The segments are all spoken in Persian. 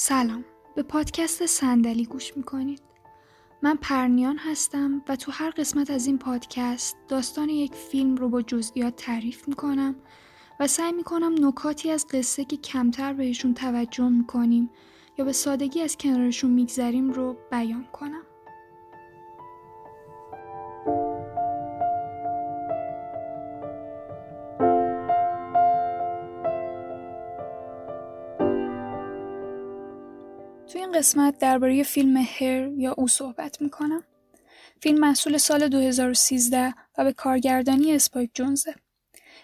سلام. به پادکست صندلی گوش می‌کنید. من پرنیان هستم و تو هر قسمت از این پادکست داستان یک فیلم رو با جزئیات تعریف می‌کنم و سعی می‌کنم نکاتی از قصه که کمتر بهشون توجه می‌کنیم یا به سادگی از کنارشون میگذریم رو بیان کنم. قسمت درباره فیلم هر یا او صحبت می‌کنم. فیلم محصول سال 2013 و به کارگردانی اسپایک جونزه.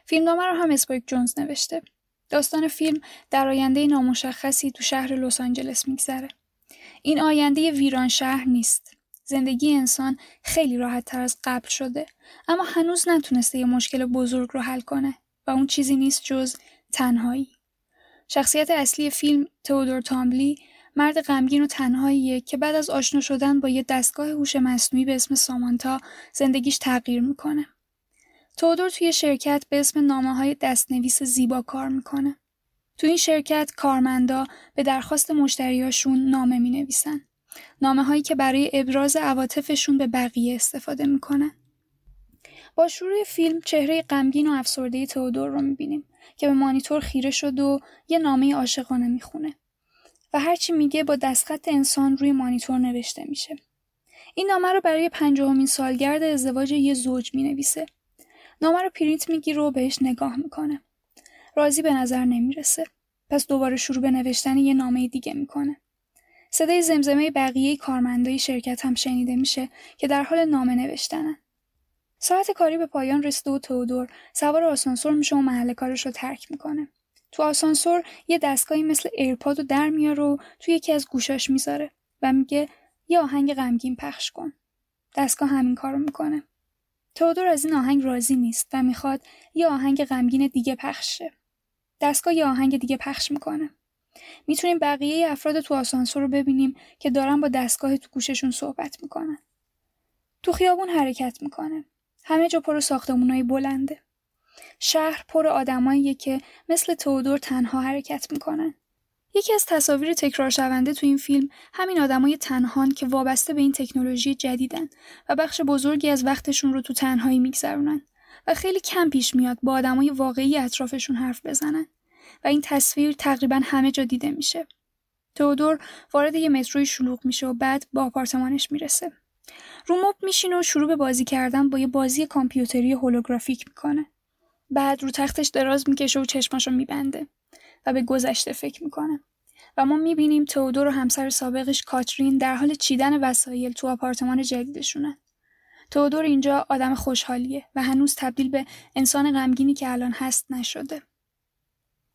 فیلمنامه رو هم اسپایک جونز نوشته. داستان فیلم در آینده نامشخصی تو شهر لس آنجلس میگذره. این آینده ویران شهر نیست. زندگی انسان خیلی راحت تر از قبل شده اما هنوز نتونسته یه مشکل بزرگ رو حل کنه و اون چیزی نیست جز تنهایی. شخصیت اصلی فیلم تئودور تامبلی مرد غمگین و تنهاییه که بعد از آشنا شدن با یه دستگاه هوش مصنوعی به اسم سامانتا زندگیش تغییر می‌کنه. تودور توی شرکت به اسم نامه های دستنویس زیبا کار می‌کنه. تو این شرکت کارمندا به درخواست مشتریاشون نامه می نویسن. نامه هایی که برای ابراز عواطفشون به بقیه استفاده می‌کنن. با شروع فیلم چهره غمگین و افسرده تودور رو می‌بینیم که به مانیتور خیره شد و یه نامه عاشقانه می‌خونه. و هرچی میگه با دستخط انسان روی مانیتور نوشته میشه. این نامه رو برای پنجاهمین سالگرد ازدواج یه زوج می‌نویسه. نامه رو پرینت می‌گیره و بهش نگاه می‌کنه. راضی به نظر نمی‌رسه. پس دوباره شروع به نوشتن یه نامه دیگه می‌کنه. صدای زمزمه بقیه کارمندای شرکت هم شنیده میشه که در حال نامه نوشتنن. ساعت کاری به پایان رسیده و تودور سوار آسانسور میشه و محل کارش رو ترک می‌کنه. تو آسانسور یه دستگاهی مثل ایرپاد رو در میاره و توی یکی از گوشاش می‌ذاره و میگه یه آهنگ غمگین پخش کن. دستگاه همین کارو می‌کنه. تودور از این آهنگ راضی نیست و می‌خواد یه آهنگ غمگین دیگه پخش شه. دستگاه یه آهنگ دیگه پخش می‌کنه. می‌تونیم بقیه افراد تو آسانسور رو ببینیم که دارن با دستگاه تو گوششون صحبت می‌کنن. تو خیابون حرکت می‌کنه. همه جا پر ساختمونای بلنده. شهر پر آدماییه که مثل تودور تنها حرکت می‌کنن. یکی از تصاویر تکرار شونده تو این فیلم همین آدمای تنهان که وابسته به این تکنولوژی جدیدن و بخش بزرگی از وقتشون رو تو تنهایی میگذرونن و خیلی کم پیش میاد با آدمای واقعی اطرافشون حرف بزنن و این تصویر تقریبا همه جا دیده میشه. تودور وارد یه متروی شلوغ میشه و بعد با آپارتمانش می‌رسه. رو مب میشینه و شروع به بازی کردن با یه بازی کامپیوتری هولوگرافیک می‌کنه. بعد رو تختش دراز می‌کشه و چشماشو میبنده و به گذشته فکر می‌کنه و ما می‌بینیم تودور و همسر سابقش کاترین در حال چیدن وسایل تو آپارتمان جدیدشونن. تودور اینجا آدم خوشحالیه و هنوز تبدیل به انسان غمگینی که الان هست نشده.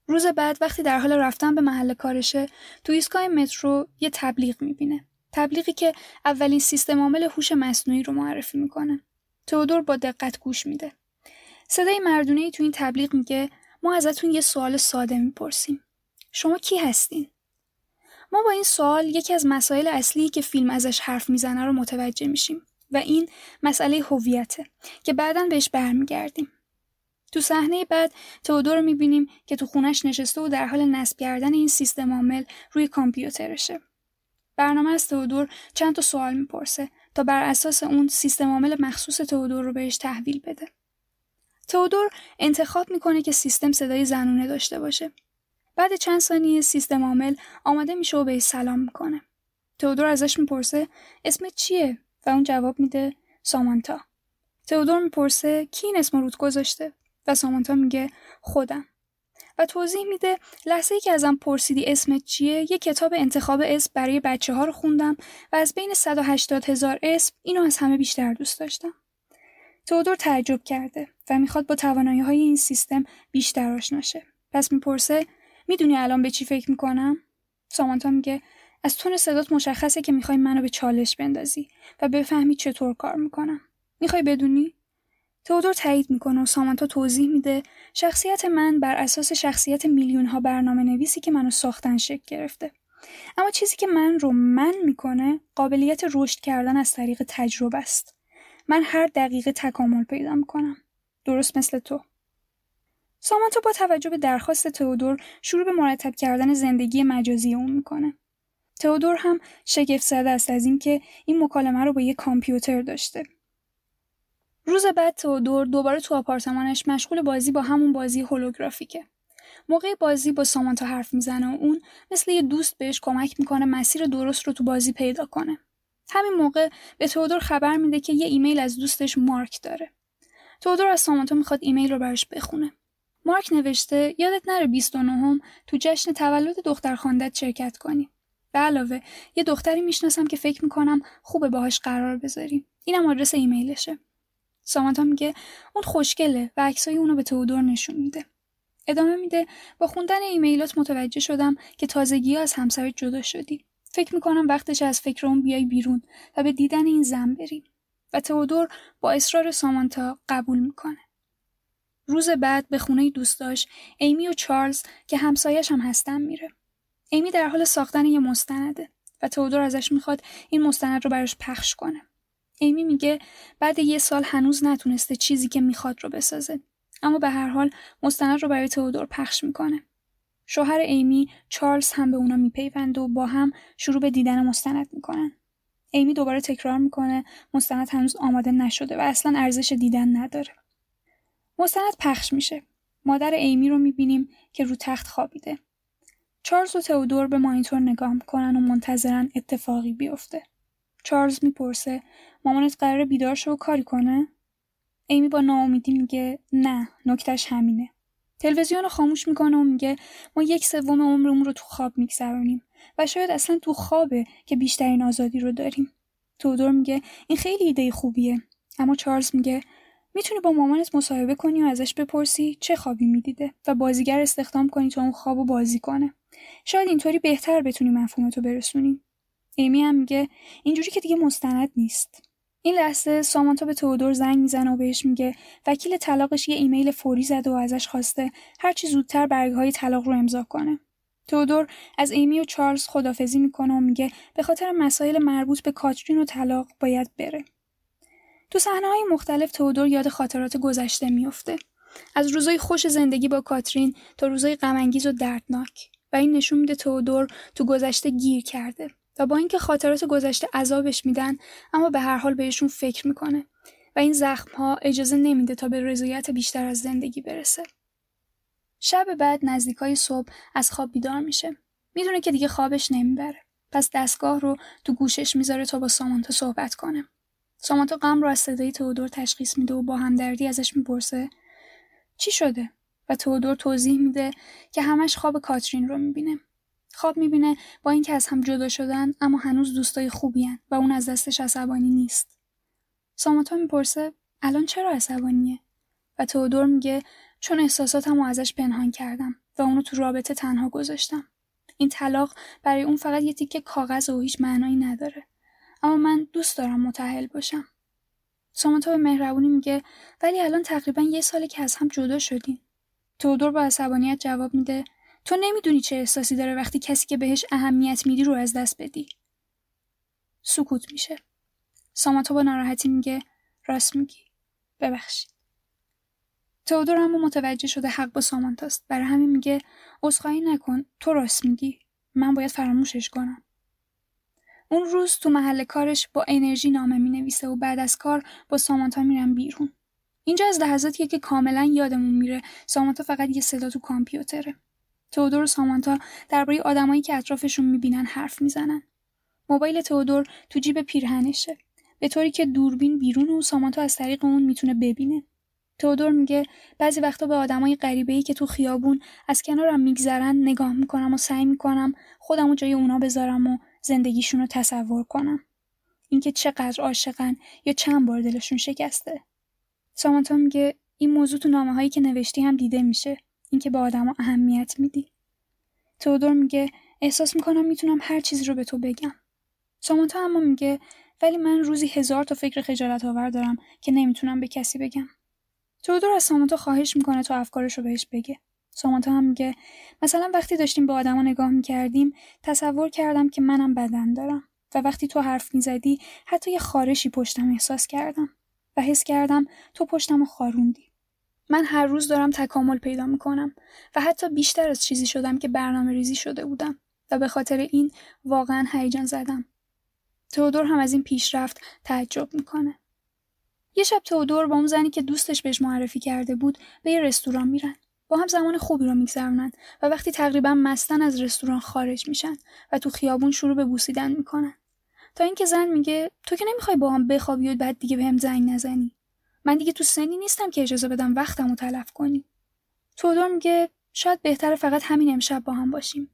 روز بعد وقتی در حال رفتن به محل کارشه تو ایستگاه مترو یه تبلیغ می‌بینه. تبلیغی که اولین سیستم عامل هوش مصنوعی رو معرفی می‌کنه. تودور با دقت گوش میده. صدای مردونه ای تو این تبلیغ میگه ما ازتون یه سوال ساده می‌پرسیم. شما کی هستین؟ ما با این سوال یکی از مسائل اصلی که فیلم ازش حرف می‌زنه رو متوجه میشیم و این مسئله هویته که بعدا بهش برمیگردیم. تو صحنه بعد تودور رو می‌بینیم که تو خونش نشسته و در حال نصب کردن این سیستم عامل روی کامپیوترشه. برنامه از تودور چند تا سوال می‌پرسه تا بر اساس اون سیستم عامل مخصوص تودور رو بهش تحویل بده. تودور انتخاب می‌کنه که سیستم صدای زنونه داشته باشه. بعد چند ثانیه سیستم عامل آماده میشه و بهش سلام می‌کنه. تودور ازش می‌پرسه اسم چیه و اون جواب میده سامانتا. تودور می‌پرسه کی این اسم روت گذاشته و سامانتا میگه خودم. و توضیح میده لحظه ای که ازم پرسیدی اسم چیه یه کتاب انتخاب اسم برای بچه ها رو خوندم و از بین 180 هزار اسم اینو از همه بیشتر دوست داشتم. تودور تعجب کرده و می‌خواد با توانایی های این سیستم بیشتر آشنا شه. پس می‌پرسه می‌دونی الان به چی فکر می‌کنم؟ سامانتا میگه از تون صدات مشخصه که می‌خوای منو به چالش بندازی و بفهمی چطور کار می‌کنم. می‌خوای بدونی؟ تودور تایید می‌کنه و سامانتا توضیح میده شخصیت من بر اساس شخصیت میلیون ها برنامه نویسی که منو ساختن شکل گرفته. اما چیزی که من رو من می‌کنه قابلیت رشد کردن از طریق تجربه است. من هر دقیقه تکامل پیدا می‌کنم. درست مثل تو. سامانتا با توجه به درخواست تئودور شروع به مرتب کردن زندگی مجازی اون می‌کنه. تئودور هم شگفت زده است از اینکه این مکالمه رو با یه کامپیوتر داشته. روز بعد تئودور دوباره تو آپارتمانش مشغول بازی با همون بازی هولوگرافیکه. موقع بازی با سامانتا حرف می‌زنه و اون مثل یه دوست بهش کمک می‌کنه مسیر درست رو تو بازی پیدا کنه. همین موقع به تئودور خبر میده که یه ایمیل از دوستش مارک داره. تئودور از سامانتا می‌خواد ایمیل رو براش بخونه. مارک نوشته یادت نره 29 هم تو جشن تولد دختر خاندت شرکت کنی. به علاوه یه دختری می‌شناسم که فکر می‌کنم خوبه باهاش قرار بذاریم. اینم آدرس ایمیلشه. سامانتا میگه اون خوشگله و عکسای اونو به تئودور نشون میده. ادامه میده با خوندن ایمیلات متوجه شدم که تازگی از همسرت جدا شدی. فکر می‌کنم وقتش از فکر اون بیای بیرون و به دیدن این زن بریم. و تئودور با اصرار سامانتا قبول می‌کنه. روز بعد به خونه دوست داشت ایمی و چارلز که همسایش هم هستن میره. ایمی در حال ساختن یه مستنده و تئودور ازش می‌خواد این مستند رو براش پخش کنه. ایمی میگه بعد یه سال هنوز نتونسته چیزی که می‌خواد رو بسازه. اما به هر حال مستند رو برای تئودور پخش می‌کنه. شوهر ایمی چارلز هم به اونا میپیوند و با هم شروع به دیدن مستند می‌کنن. ایمی دوباره تکرار می‌کنه مستند هنوز آماده نشده و اصلا ارزش دیدن نداره. مستند پخش میشه. مادر ایمی رو می‌بینیم که رو تخت خوابیده. چارلز و تئودور به مانیتور نگاه می‌کنن و منتظرن اتفاقی بیفته. چارلز می‌پرسه مامانت قراره بیدار شه و کاری کنه؟ ایمی با ناامیدی میگه نه نکتش همینه. تلویزیون رو خاموش می‌کنه و میگه ما یک سوم عمرمون رو تو خواب میگذرونیم و شاید اصلا تو خوابه که بیشترین آزادی رو داریم. تودور میگه این خیلی ایده خوبیه اما چارلز میگه می‌تونی با مامانت مصاحبه کنی و ازش بپرسی چه خوابی می‌دیده و بازیگر استخدام کنی تا اون خوابو بازی کنه. شاید اینطوری بهتر بتونی مفهومتو برسونی. ایمی هم میگه اینجوری که دیگه مستند نیست. این لحظه سامانتا به تودور زنگ می‌زنه و بهش میگه وکیل طلاقش یه ایمیل فوری زده و ازش خواسته هرچی زودتر برگهای طلاق رو امضا کنه. تودور از ایمی و چارلز خدافزی می‌کنه و میگه به خاطر مسائل مربوط به کاترین و طلاق باید بره. تو صحنه های مختلف تودور یاد خاطرات گذشته میفته. از روزای خوش زندگی با کاترین تا روزای غمانگیز و دردناک و این نشون میده تودور تو گذشته گیر کرده و با اینکه خاطرات گذشته عذابش میدن اما به هر حال بهشون فکر می‌کنه و این زخم ها اجازه نمیده تا به رضایت بیشتر از زندگی برسه. شب بعد نزدیکای صبح از خواب بیدار میشه. می‌دونه که دیگه خوابش نمی‌بره. پس دستگاه رو تو گوشش می‌ذاره تا با سامانتا صحبت کنه. سامانتا غم رو از صدای تودور تشخیص میده و با همدردی ازش می‌پرسه چی شده؟ و تودور توضیح میده که همش خواب کاترین رو می‌بینه. خواب می‌بینه با اینکه از هم جدا شدن اما هنوز دوستای خوبی هن و اون از دستش عصبانی نیست. ساماتا می‌پرسه الان چرا عصبانیه؟ و تودور میگه چون احساساتم رو ازش پنهان کردم و اونو تو رابطه تنها گذاشتم. این طلاق برای اون فقط یه تیکه کاغذ و هیچ معنایی نداره. اما من دوست دارم متحل باشم. سامانتا به مهربونی میگه ولی الان تقریبا یه ساله که از هم جدا شدیم. تودور با عصبانیت جواب میده تو نمی‌دونی چه احساسی داره وقتی کسی که بهش اهمیت میدی رو از دست بدی. سکوت میشه. ساماتو با ناراحتی میگه راست میگی. ببخشید. تودور اما متوجه شده حق با سامانتاست. برای همین میگه عذرخواهی نکن. تو راست میگی. من باید فراموشش کنم. اون روز تو محل کارش با انرژی نامه می نویسه و بعد از کار با سامانتا میرن بیرون. اینجا از لحظاتیه که کاملا یادمون میره سامانتا فقط یه صدا تو کامپیوتره. تئودور و سامانتا درباره آدمایی که اطرافشون می‌بینن حرف می‌زنن. موبایل تئودور تو جیب پیرهنشه. به طوری که دوربین بیرون و سامانتا از طریق اون می‌تونه ببینه. تئودور میگه بعضی وقتا به آدمای غریبه که تو خیابون از کنارم میگذرن نگاه می‌کنم و سعی می‌کنم خودم و جای اونا بذارم و زندگیشون رو تصور کنم. اینکه چقدر عاشقن یا چند بار دلشون شکسته. سامانتا میگه این موضوع تو نامه هایی که نوشتی هم دیده میشه. اینکه به آدما اهمیت میدی. تودور میگه احساس می‌کنم می‌تونم هر چیزی رو به تو بگم. سامانتا اما میگه ولی من روزی هزار تا فکر خجالت آور دارم که نمی‌تونم به کسی بگم. تودور از سامانتا خواهش می‌کنه تو افکارش رو بهش بگه. سامانتا هم میگه مثلا وقتی داشتیم به آدما نگاه می‌کردیم تصور کردم که منم بدن دارم و وقتی تو حرف می‌زدی حتی یه خارشی پشتم احساس کردم و حس کردم تو پشتم خاروندی. من هر روز دارم تکامل پیدا می‌کنم و حتی بیشتر از چیزی شدم که برنامه ریزی شده بودم و به خاطر این واقعا هیجان زدم. تودور هم از این پیشرفت تعجب می‌کنه. یه شب تودور با اون زنی که دوستش بهش معرفی کرده بود به یه رستوران میرن. با هم زمان خوبی رو میگذرونن و وقتی تقریبا مستن از رستوران خارج میشن و تو خیابون شروع به بوسیدن می‌کنن. تا اینکه زن میگه تو که نمی‌خوای با هم بخوابی و بعد دیگه بهم زنگ نزنی. من دیگه تو سنی نیستم که اجازه بدم وقتمو تلف کنی. تودور میگه شاید بهتره فقط همین امشب با هم باشیم.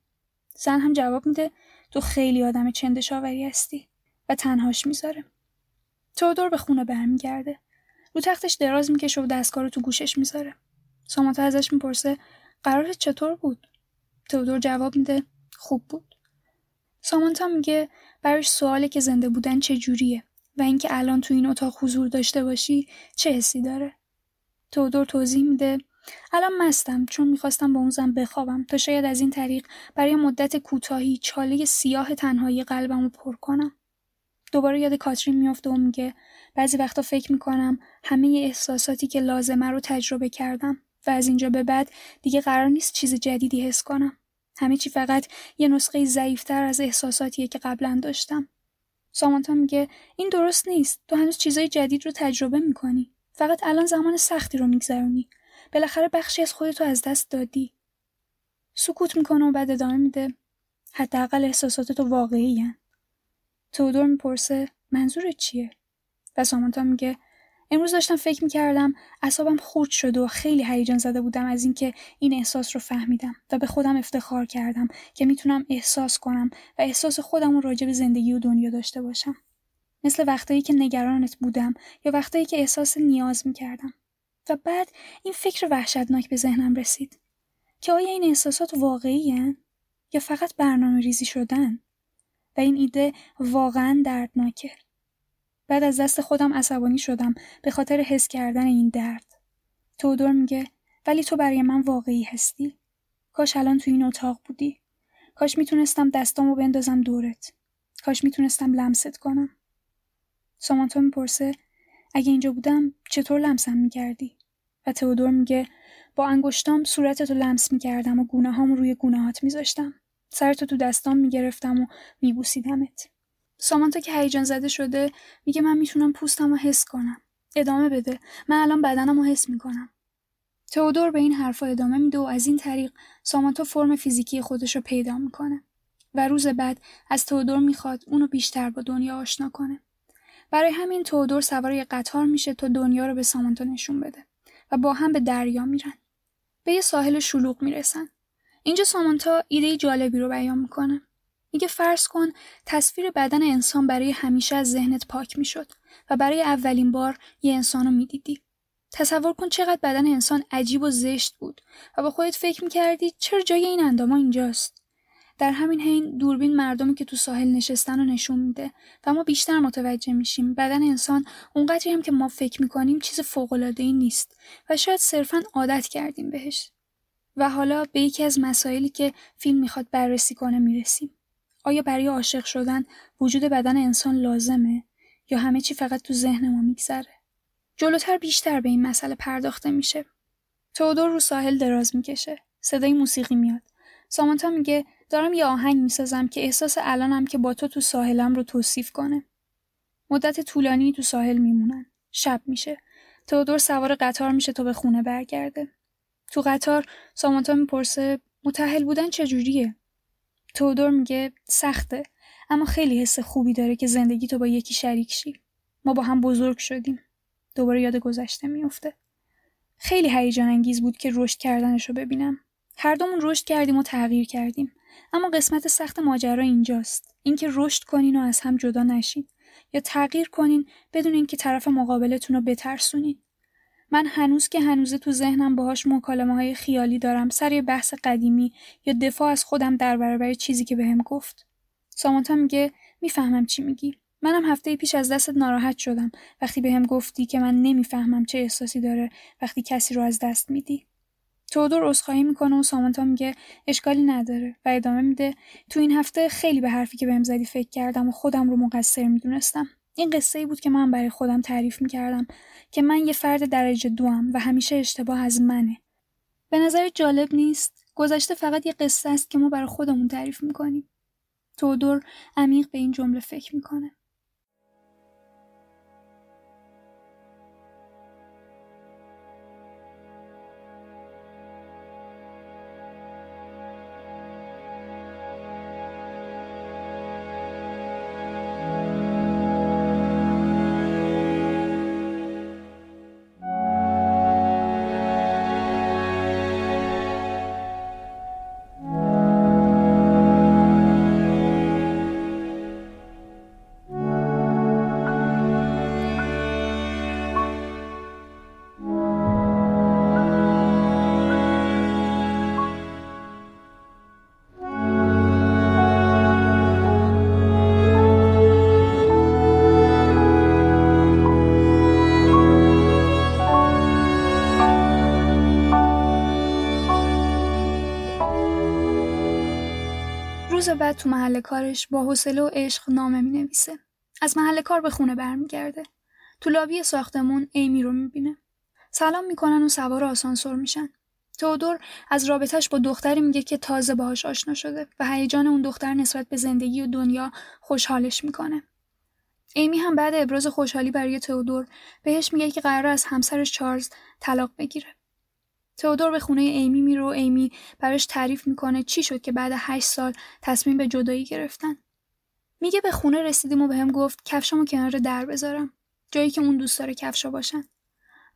زن هم جواب میده تو خیلی آدم چندشاوری هستی و تنهاش می‌ذاره. تودور به خونه برمیگرده. رو تختش دراز می‌کشه و دستگاه رو تو گوشش می‌ذاره. سامانتا ازش می‌پرسه قرار چطور بود؟ تودور جواب میده خوب بود. سامانتا میگه براش سواله که زنده بودن چه جوریه و اینکه الان تو این اتاق حضور داشته باشی چه حسی داره. تودور توضیح میده الان مستم چون می‌خواستم با اون زن بخوابم تا شاید از این طریق برای مدت کوتاهی چاله سیاه تنهایی قلبم رو پر کنم. دوباره یاد کاترین میافته و میگه بعضی وقتا فکر می‌کنم همه احساساتی که لازمه رو تجربه کردم و از اینجا به بعد دیگه قرار نیست چیز جدیدی حس کنم. همه چی فقط یه نسخه ضعیفتر از احساساتیه که قبلا داشتم. سامانتا میگه این درست نیست. تو هنوز چیزای جدید رو تجربه می‌کنی. فقط الان زمان سختی رو میگذرونی. بالاخره بخشی از خودتو از دست دادی. سکوت می‌کنه و بعد ادامه میده. حداقل احساساتتو واقعی هن. تودور می‌پرسه منظور چیه؟ و سامانتا میگه امروز داشتم فکر می‌کردم اصابم خورد شده و خیلی هیجان زده بودم از اینکه این احساس رو فهمیدم و به خودم افتخار کردم که می‌تونم احساس کنم و احساس خودم رو راجع به زندگی و دنیا داشته باشم. مثل وقتایی که نگرانت بودم یا وقتایی که احساس نیاز می‌کردم. و بعد این فکر وحشتناک به ذهنم رسید که آیا این احساسات واقعی یا فقط برنامه ریزی شدن و این ایده واقعا دردناکه. بعد از دست خودم عصبانی شدم به خاطر حس کردن این درد. تودور میگه ولی تو برای من واقعی هستی. کاش الان تو این اتاق بودی. کاش می‌تونستم دستامو بندازم دورت. کاش می‌تونستم لمست کنم. سامانتو می‌پرسه اگه اینجا بودم چطور لمسم می‌کردی؟ و تودور میگه با انگشتام صورتتو لمس می‌کردم و گونه هام روی گونه هات میذاشتم. سرتو تو دستام می‌گرفتم و میبوسیدمت. سامانتا که هیجان زده شده میگه من می‌تونم پوستم رو حس کنم. ادامه بده. من الان بدنم رو حس می‌کنم. تئودور به این حرفا ادامه میده و از این طریق سامانتا فرم فیزیکی خودش رو پیدا می‌کنه و روز بعد از تئودور می‌خواد اونو بیشتر با دنیا آشنا کنه. برای همین تودور سوار یه قطار میشه تا دنیا رو به سامانتا نشون بده و با هم به دریا میرن. به یه ساحل شلوغ می‌رسن. اینجا سامانتا ایده جالبی رو بیان می‌کنه. میگه فرض کن تصویر بدن انسان برای همیشه از ذهنت پاک می‌شد و برای اولین بار یه انسان رو می‌دیدی. تصور کن چقدر بدن انسان عجیب و زشت بود و با خودت فکر می‌کردی چرا جای این انداما اینجاست. در همین حین دوربین مردمی که تو ساحل نشستن رو نشون میده و ما بیشتر متوجه میشیم بدن انسان اونقدری هم که ما فکر می‌کنیم چیز ای نیست و شاید صرفا عادت کردیم بهش و حالا به یکی از مسائلی که فیلم می‌خواد بررسی کنه می‌رسیم آیا برای عاشق شدن وجود بدن انسان لازمه یا همه چی فقط تو ذهن ما میگذره جلوتر بیشتر به این مسئله پرداخته میشه تودور رو ساحل دراز می‌کشه صدای موسیقی میاد سامانتا میگه دارم یه آهنگ می‌سازم که احساس الانم که با تو تو ساحلم رو توصیف کنه. مدت طولانی تو ساحل میمونن. شب میشه. تودور سوار قطار میشه تا به خونه برگرده. تو قطار سامانتا می‌پرسه متحل بودن چجوریه؟ تودور میگه سخته اما خیلی حس خوبی داره که زندگی تو با یکی شریک شی. ما با هم بزرگ شدیم. دوباره یاد گذشته میفته. خیلی هیجان انگیز بود که رشد کردنش رو ببینم. هر دومون رشد کردیم و تغییر کردیم. اما قسمت سخت ماجرا اینجاست اینکه رشد کنین و از هم جدا نشین یا تغییر کنین بدون اینکه طرف مقابلتون رو بترسونین من هنوز که هنوزه تو ذهنم باهاش مکالمه های خیالی دارم سر یه بحث قدیمی یا دفاع از خودم در برابر چیزی که بهم گفت. سامانتا میگه می‌فهمم چی میگی. منم هفته پیش از دستت ناراحت شدم. وقتی بهم گفتی که من نمی‌فهمم چه احساسی داره وقتی کسی رو از دست میدی. تودور عذرخواهی می‌کنه و سامانتا میگه اشکالی نداره. و ادامه میده تو این هفته خیلی به حرفی که بهم زدی فکر کردم و خودم رو مقصر می‌دونستم. این قصه ای بود که من برای خودم تعریف می‌کردم که من یه فرد درجه دوم و همیشه اشتباه از منه به نظر جالب نیست گذشته فقط یه قصه است که ما برای خودمون تعریف می‌کنیم. تودور عمیق به این جمله فکر می‌کنه. روز بعد تو محل کارش با حوصله و عشق نامه می نویسه. از محل کار به خونه برمیگرده. تو لابی ساختمون ایمی رو می‌بینه. سلام می‌کنن و سوار آسانسور میشن. تودور از رابطهش با دختری میگه که تازه باهاش آشنا شده و هیجان اون دختر نسبت به زندگی و دنیا خوشحالش می‌کنه. ایمی هم بعد ابراز خوشحالی برای تودور بهش میگه که قرار از همسرش چارلز طلاق بگیره. تئودور به خونه ایمی میره و ایمی براش تعریف می‌کنه چی شد که بعد هشت سال تصمیم به جدایی گرفتن. میگه به خونه رسیدیم و بهم به گفت کفشامو کنار در بذارم جایی که اون دوست داره کفشا باشن.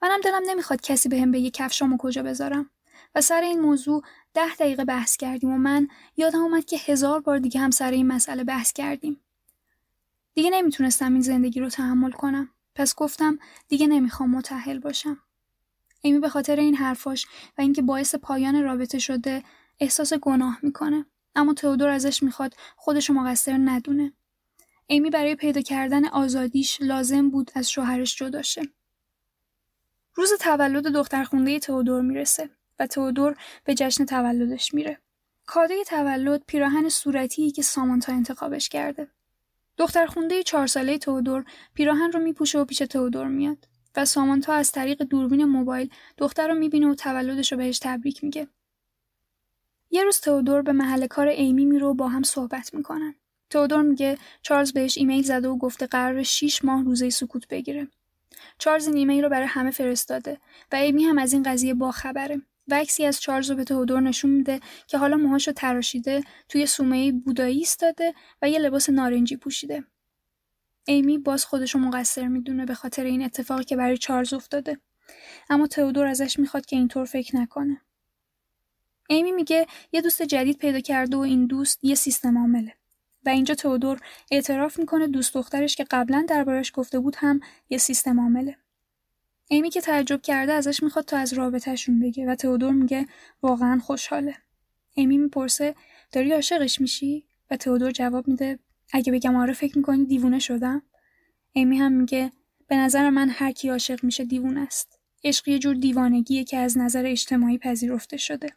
منم دلم نمی‌خواد کسی بهم به بگه کفشامو کجا بذارم و سر این موضوع ده دقیقه بحث کردیم و من یادم اومد که هزار بار دیگه هم سر این مسئله بحث کردیم. دیگه نمی‌تونستم این زندگی رو تحمل کنم. پس گفتم دیگه نمی‌خوام متحل باشم. ایمی به خاطر این حرفاش و اینکه باعث پایان رابطه شده احساس گناه می‌کنه. اما تئودور ازش می‌خواد خودشو مقصر ندونه. ایمی برای پیدا کردن آزادیش لازم بود از شوهرش جدا شه. روز تولد دختر خونده تئودور می‌رسه و تئودور به جشن تولدش میره. کادوی تولد پیراهن صورتی که سامانتا انتخابش کرده. دختر خونده چهار ساله تئودور پیراهن رو میپوشه و پیش تئودور میاد. و سامانتا از طریق دوربین موبایل دختر رو می‌بینه و تولدش رو بهش تبریک میگه. یه روز تئودور به محل کار ایمی میره و با هم صحبت می‌کنن. تئودور میگه چارلز بهش ایمیل زده و گفته قرار 6 ماه روزه سکوت بگیره. چارلز این ایمیل رو برای همه فرستاده و ایمی هم از این قضیه باخبره. و عکسی از چارلز رو به تئودور نشون میده که حالا موهاشو تراشیده توی سومه بودایی ایستاده و یه لباس نارنجی پوشیده. ایمی باز خودشو مقصر می‌دونه به خاطر این اتفاقی که برای چارلز افتاده. اما تئودور ازش می‌خواد که اینطور فکر نکنه. ایمی میگه یه دوست جدید پیدا کرده و این دوست یه سیستم عامله. و اینجا تئودور اعتراف می‌کنه دوست دخترش که قبلا دربارش گفته بود هم یه سیستم عامله. ایمی که تعجب کرده ازش می‌خواد تا از رابطهشون بگه و تئودور میگه واقعا خوشحاله. ایمی می‌پرسه داری عاشقش میشی؟ و تئودور جواب میده اگه بگم آره فکر می‌کنی دیوونه شدم؟ ایمی هم میگه به نظر من هر کی عاشق میشه دیوونه است. عشق یه جور دیوانگیه که از نظر اجتماعی پذیرفته شده.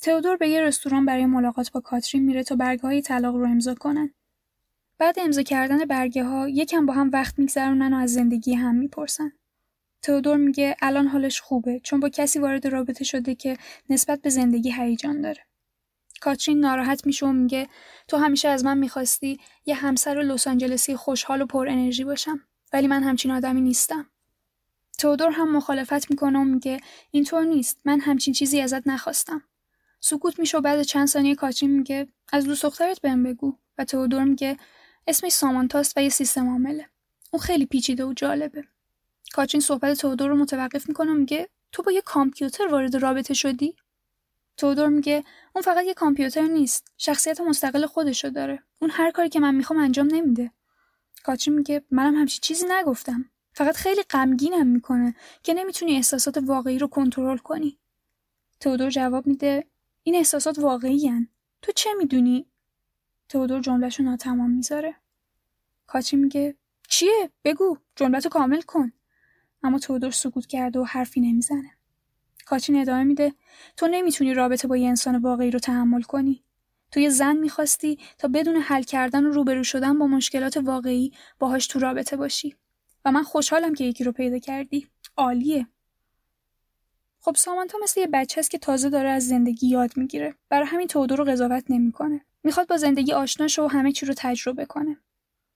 تئودور به یه رستوران برای ملاقات با کاترین میره تا برگه های طلاق رو امضا کنن. بعد امضا کردن برگه ها یکم با هم وقت میگذرونن و از زندگی هم می‌پرسن. تئودور میگه الان حالش خوبه چون با کسی وارد رابطه شده که نسبت به زندگی هیجان داره. کاترین ناراحت میشه و میگه تو همیشه از من می‌خواستی یه همسر لس آنجلسی خوشحال و پر انرژی باشم ولی من همچین آدمی نیستم. تودور هم مخالفت می‌کنه و میگه اینطور نیست من همچین چیزی ازت نخواستم. سکوت میشه و بعد چند ثانیه کاترین میگه از دوست دخترت بهم بگو. و تودور میگه اسمش سامانتاست و یه سیستم عامله. اون خیلی پیچیده و جالبه. کاترین صحبت تودور رو متوقف می‌کنه و میگه تو با یه کامپیوتر وارد رابطه شدی؟ تودور میگه اون فقط یه کامپیوتر نیست شخصیت مستقل خودشو داره. اون هر کاری که من می‌خوام انجام نمیده. کاترین میگه منم همچین چیزی نگفتم. فقط خیلی غمگینم می‌کنه که نمی‌تونی احساسات واقعی رو کنترل کنی. تودور جواب میده این احساسات واقعی هن. تو چه می‌دونی؟ تودور جملهشو ناتمام می‌ذاره. کاترین میگه چیه؟ بگو جملتو کامل کن. اما تودور سکوت کرده و حرفی نمی‌زنه. کاترین ادامه میده. تو نمی‌تونی رابطه با یه انسان واقعی رو تحمل کنی. تو یه زن می‌خواستی تا بدون حل کردن و روبرو شدن با مشکلات واقعی باهاش تو رابطه باشی. و من خوشحالم که یکی رو پیدا کردی. عالیه. خب سامانتا مثل یه بچه است که تازه داره از زندگی یاد می‌گیره. برای همین تودور رو قضاوت نمی‌کنه. می‌خواد با زندگی آشنا شه و همه چی رو تجربه کنه.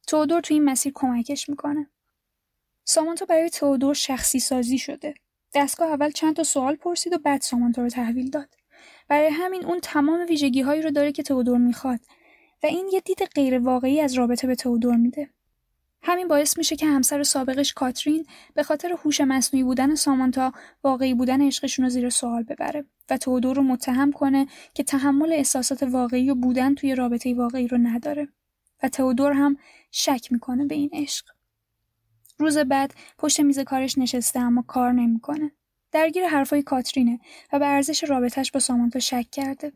تودور تو این مسیر کمکش می‌کنه. سامانتا برای تودور شخصی سازی شده. دستگاه اول چند تا سوال پرسید و بعد سامانتا رو تحویل داد. برای همین اون تمام ویژگی هایی رو داره که تودور می‌خواد و این یه دید غیر واقعی از رابطه به تودور میده. همین باعث میشه که همسر سابقش کاترین به خاطر هوش مصنوعی بودن سامانتا واقعی بودن عشقشون رو زیر سوال ببره و تودور رو متهم کنه که تحمل احساسات واقعی و بودن توی رابطه واقعی رو نداره و تودور هم شک می‌کنه به این عشق. روز بعد پشت میز کارش نشسته اما کار نمی‌کنه درگیر حرفای کاترینه و به ارزش رابطهش با سامانتا شک کرده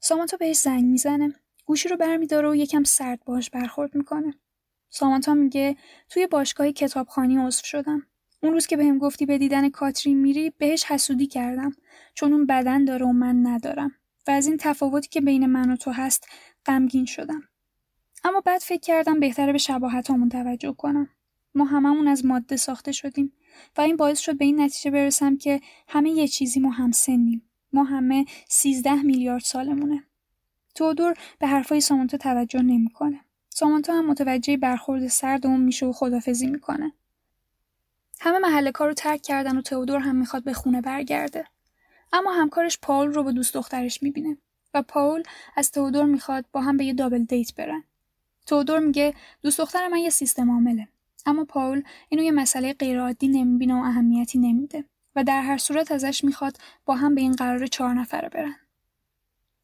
سامانتا بهش زنگ می‌زنه گوشی رو برمیداره و یکم سرد باش برخورد می‌کنه سامانتا میگه توی باشگاه کتابخانی عضو شدم. اون روز که بهم گفتی به دیدن کاترین میری بهش حسودی کردم چون اون بدن داره و من ندارم و از این تفاوتی که بین من و تو هست غمگین شدم. اما بعد فکر کردم بهتره به شباهتامون توجه کنم. ما هممون از ماده ساخته شدیم و این باعث شد به این نتیجه برسم که همه یه چیزی ما هم سنیم. ما همه سیزده میلیارد سالمونه. تودور به حرفای سامانتا توجه نمی‌کنه. سامانتا هم متوجه برخورد سرد اون میشه و خدافزی می‌کنه. همه محل کار رو ترک کردن و تئودور هم می‌خواد به خونه برگرده. اما همکارش پاول رو با دوست دخترش می‌بینه و پاول از تئودور می‌خواد با هم به یه دابل دیت برن. تئودور میگه دوست دختر من یه سیستم عامله. اما پاول اینو یه مسئله غیرعادی نمی‌بینه و اهمیتی نمیده و در هر صورت ازش می‌خواد با هم به این قرار چهار نفره برن.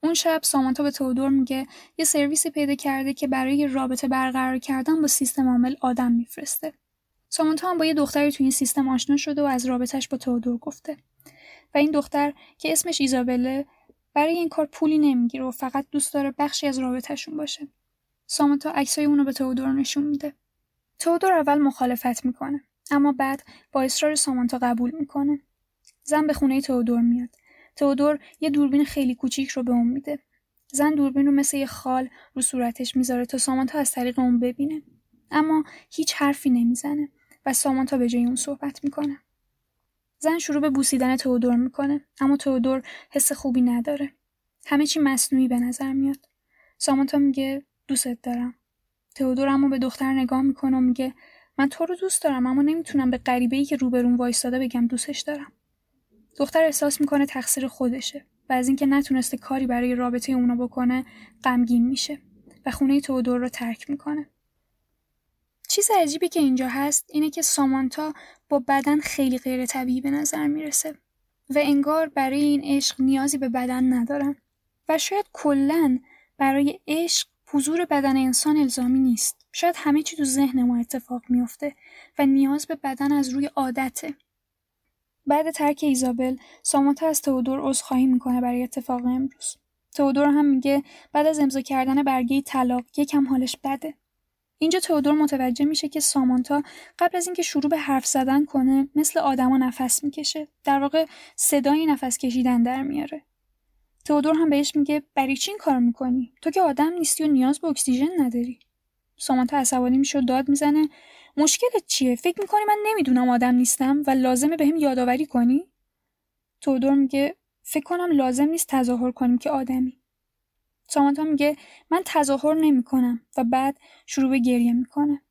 اون شب سامانتا به تودور میگه یه سرویسی پیدا کرده که برای رابطه برقرار کردن با سیستم عامل آدم میفرسته. سامانتا هم با یه دختری تو این سیستم آشنا شده و از رابطهش با تودور گفته. و این دختر که اسمش ایزابله برای این کار پولی نمی‌گیره و فقط دوست داره بخشی از رابطهشون باشه. سامانتا عکسای اونو به تودور نشون میده. تودور اول مخالفت می‌کنه اما بعد با اصرار سامانتا قبول می‌کنه. زن به خونه تودور میاد تئودور یه دوربین خیلی کوچیک رو به اون میده. زن دوربین رو مثل یه خال رو صورتش می‌ذاره تا سامانتا از طریق اون ببینه. اما هیچ حرفی نمی‌زنه و سامانتا به جای اون صحبت می‌کنه. زن شروع به بوسیدن تئودور می‌کنه اما تئودور حس خوبی نداره. همه چی مصنوعی به نظر میاد. سامانتا میگه دوستت دارم. تئودور اما به دختر نگاه می‌کنه و میگه من تو رو دوست دارم اما نمی‌تونم به غریبه ای که روبرون وایستاده بگم دوستش دارم. دختر احساس می‌کنه تقصیر خودشه و از اینکه نتونسته کاری برای رابطه اونا بکنه غمگین میشه و خونه تودور رو ترک می‌کنه. چیز عجیبی که اینجا هست اینه که سامانتا با بدن خیلی غیر طبیعی به نظر می‌رسه و انگار برای این عشق نیازی به بدن ندارن و شاید کلا برای عشق حضور بدن انسان الزامی نیست. شاید همه چی تو ذهن ما اتفاق میفته و نیاز به بدن از روی عادته. بعد ترک ایزابل سامانتا از تئودور عذرخواهی می‌کنه برای اتفاق امروز تئودور هم میگه بعد از امضا کردن برگه طلاق یکم حالش بده اینجا تئودور متوجه میشه که سامانتا قبل از اینکه شروع به حرف زدن کنه مثل آدما نفس می‌کشه در واقع صدای نفس کشیدن در میاره تئودور هم بهش میگه برای چی این کار می‌کنی؟ تو که آدم نیستی و نیاز به اکسیژن نداری. سامانتا عصبانی میشه داد می‌زنه. مشکلت چیه؟ فکر می‌کنی من نمی‌دونم آدم نیستم و لازمه بهم به یادآوری کنی؟ تودور میگه فکر کنم لازم نیست تظاهر کنیم که آدمی. سامانتا میگه من تظاهر نمی‌کنم و بعد شروع به گریه می‌کنه.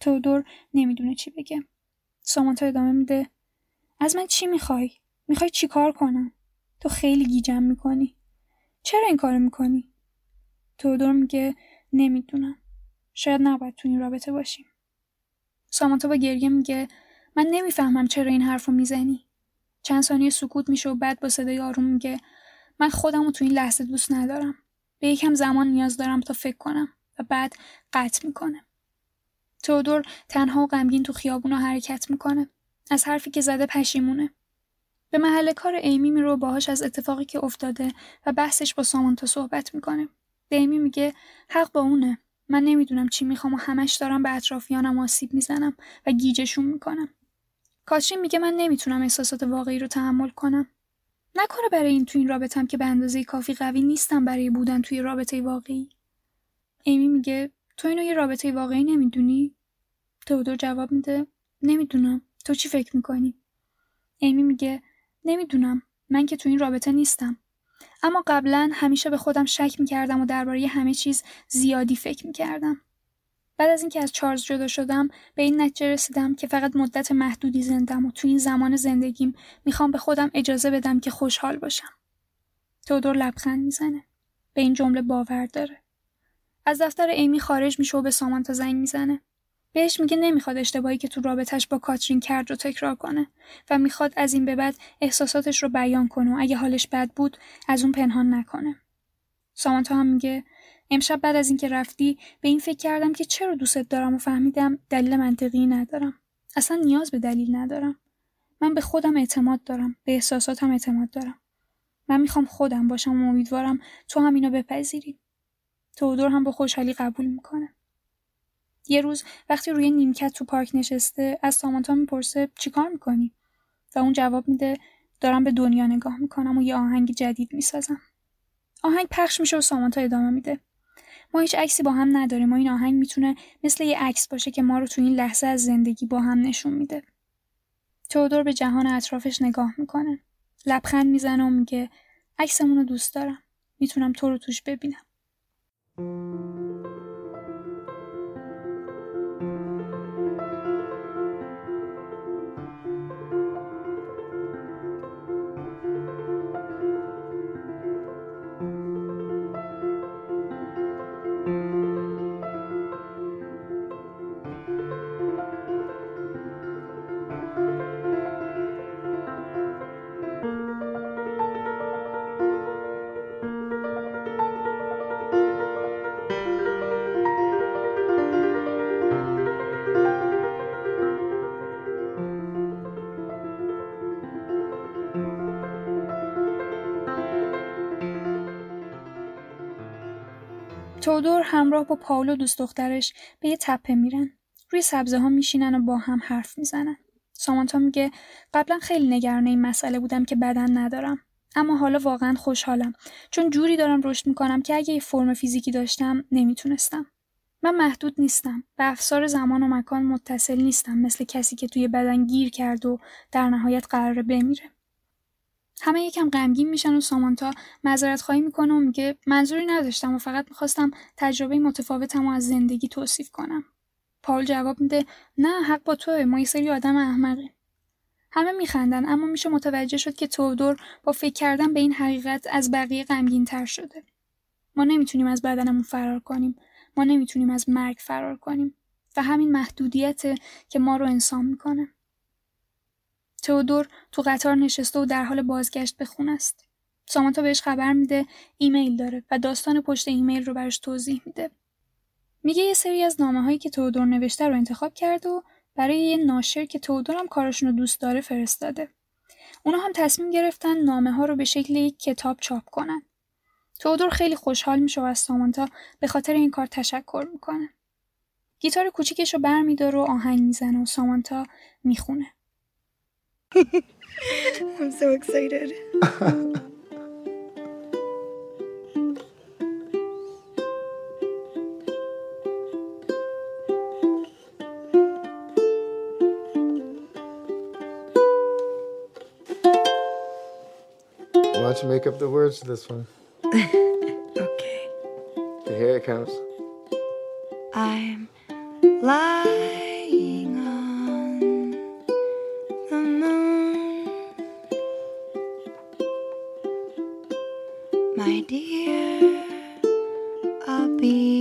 تودور نمی‌دونه چی بگه. سامانتا ادامه میده. از من چی می‌خوای؟ می‌خوای چی کار کنم؟ تو خیلی گیجم می‌کنی. چرا این کارو می‌کنی؟ تودور میگه نمی‌دونم. شاید نباید تو این رابطه باشیم. سامانتا با گریه میگه من نمی‌فهمم چرا این حرف رو می‌زنی. چند ثانیه سکوت میشه و بعد با صدای آروم میگه من خودم رو تو این لحظه دوست ندارم. به یکم زمان نیاز دارم تا فکر کنم و بعد قطع می‌کنه. تودور تنها و غمگین تو خیابون حرکت می‌کنه. از حرفی که زده پشیمونه. به محل کار ایمی میرو باهاش از اتفاقی که افتاده و بحثش با سامانتا صحبت می‌کنه به ایمی میگه حق با اونه من نمی‌دونم چی می‌خوام و همش دارم به اطرافیانم آسیب می‌زنم و گیجشون می‌کنم. کاترین میگه من نمی‌تونم احساسات واقعی رو تحمل کنم. نکنه برای این تو این رابطم که به اندازه کافی قوی نیستم برای بودن توی رابطه واقعی. ایمی میگه تو اینو یه رابطه واقعی نمی‌دونی؟ تودور جواب میده نمی‌دونم. تو چی فکر می‌کنی؟ ایمی میگه نمی‌دونم. من که تو این رابطه نیستم. اما قبلا همیشه به خودم شک می‌کردم و درباره همه چیز زیادی فکر می‌کردم. بعد از اینکه از چارلز جدا شدم به این نتیجه رسیدم که فقط مدت محدودی زندم و تو این زمان زندگیم می‌خوام به خودم اجازه بدم که خوشحال باشم. تودور لبخند می‌زنه. به این جمله باور داره. از دفتر ایمی خارج میشه و به سامانتا زنگ می‌زنه. بهش میگه نمی‌خواد اشتباهی که تو رابطش با کاترین کرد رو تکرار کنه و می‌خواد از این به بعد احساساتش رو بیان کنه و اگه حالش بد بود از اون پنهان نکنه. سامانتا هم میگه امشب بعد از اینکه رفتی به این فکر کردم که چرا دوستت دارم و فهمیدم دلیل منطقی ندارم. اصلا نیاز به دلیل ندارم. من به خودم اعتماد دارم. به احساساتم اعتماد دارم. من می‌خوام خودم باشم و امیدوارم تو هم اینو بپذیری. تودور هم با خوشحالی قبول می‌کنه. یه روز وقتی روی نیمکت تو پارک نشسته از سامانتا می‌پرسه چیکار می‌کنی؟ و اون جواب میده دارم به دنیا نگاه می‌کنم و یه آهنگ جدید می‌سازم. آهنگ پخش میشه و سامانتا ادامه میده. ما هیچ عکسی با هم نداریم و این آهنگ می‌تونه مثل یه عکس باشه که ما رو تو این لحظه از زندگی با هم نشون میده. تودور به جهان اطرافش نگاه می‌کنه. لبخند می‌زنه و میگه عکسمون رو دوست دارم. می‌تونم تو رو توش ببینم. تودور همراه با پاولو دوست دخترش به یه تپه میرن. روی سبزه ها میشینن و با هم حرف می‌زنن. سامانتا میگه قبلا خیلی نگران این مسئله بودم که بدن ندارم. اما حالا واقعا خوشحالم چون جوری دارم رشد می‌کنم که اگه یه فرم فیزیکی داشتم نمی‌تونستم. من محدود نیستم. به افسار زمان و مکان متصل نیستم مثل کسی که توی بدن گیر کرد و در نهایت قراره بمیره. همه یکم غمگین میشن و سامانتا معذرت خواهی می‌کنه و میگه منظوری نداشتم و فقط می‌خواستم تجربه متفاوتم و از زندگی توصیف کنم. پاول جواب میده نه حق با توه ما یه سری آدم احمقیم. همه میخندن اما میشه متوجه شد که تودور با فکر کردن به این حقیقت از بقیه غمگین تر شده. ما نمی‌تونیم از بدنمون فرار کنیم. ما نمی‌تونیم از مرگ فرار کنیم. و همین محدودیت که ما رو انسان می‌کنه. تئودور تو قطار نشسته و در حال بازگشت به خونه است. سامانتا بهش خبر میده ایمیل داره و داستان پشت ایمیل رو براش توضیح میده. میگه یه سری از نامه هایی که تودور نوشته رو انتخاب کرد و برای یه ناشر که تودور هم کارشون رو دوست داره فرستاده. اونا هم تصمیم گرفتن نامه ها رو به شکل یک کتاب چاپ کنن. تودور خیلی خوشحال میشه و از سامانتا به خاطر این کار تشکر می‌کنه. گیتار کوچیکش رو برمیداره و آهنگ می‌زنه و سامانتا می‌خونه. I'm so excited. Why don't you make up the words to this one? okay. Here it comes. I'm lying My dear, I'll be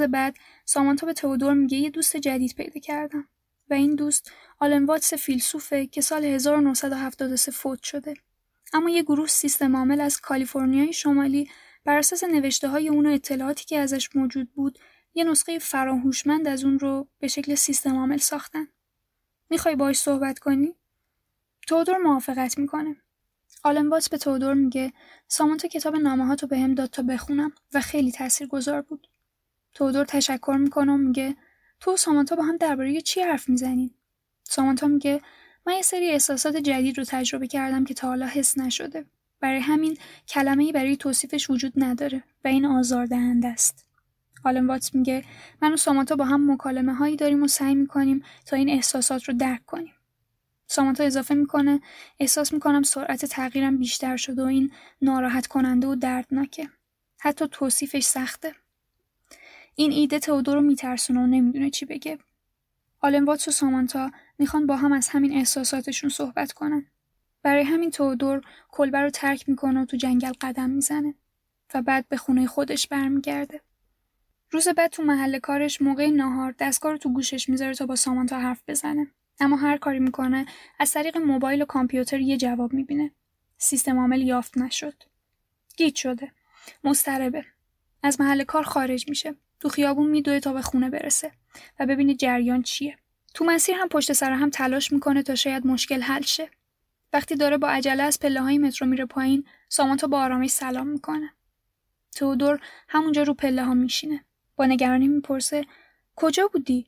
روز بعد سامانتا به تئودور میگه یه دوست جدید پیدا کردم و این دوست آلن واتس فیلسوفه که سال 1973 فوت شده. اما یه گروه سیستم عامل از کالیفرنیای شمالی بر اساس نوشته های اون و اطلاعاتی که ازش موجود بود یه نسخه فراهوشمند از اون رو به شکل سیستم عامل ساختن. می‌خوای باهاش صحبت کنی؟ تودور موافقت می‌کنه. آلن واتس به تودور میگه سامانتا کتاب نامه تو به هم داد تا بخونم و خیلی تاثیرگذار بود. تودور تشکر می‌کنه و میگه تو و سامانتا با هم درباره چی حرف می‌زنین سامانتا میگه من یه سری احساسات جدید رو تجربه کردم که تا حالا حس نشده. برای همین کلمه برای توصیفش وجود نداره و این آزاردهنده است. آلن واتس میگه من و سامانتا با هم مکالمه هایی داریم و سعی می‌کنیم تا این احساسات رو درک کنیم. سامانتا اضافه می‌کنه احساس می‌کنم سرعت تغییرم بیشتر شده و این ناراحت کننده و دردناکه. حتی توصیفش سخته. این ایده تئودور رو میترسونه و نمی‌دونه چی بگه. آلن واتس و سامانتا می‌خوان با هم از همین احساساتشون صحبت کنن. برای همین تئودور کلبه رو ترک می‌کنه و تو جنگل قدم می‌زنه و بعد به خونه خودش برمیگرده. روز بعد تو محل کارش موقع ناهار دستگاه رو تو گوشش می‌ذاره تا با سامانتا حرف بزنه. اما هر کاری می‌کنه از طریق موبایل و کامپیوتر یه جواب می‌بینه. سیستم عامل یافت نشد. گیت شده. مضطربه. از محل کار خارج میشه. تو خیابون میدوه تا به خونه برسه و ببینه جریان چیه. تو مسیر هم پشت سر هم تلاش می‌کنه تا شاید مشکل حل شه. وقتی داره با عجله از پله های مترو میره پایین سامانتا با آرامش سلام می‌کنه. تودور همونجا رو پله ها میشینه. با نگرانی می‌پرسه کجا بودی؟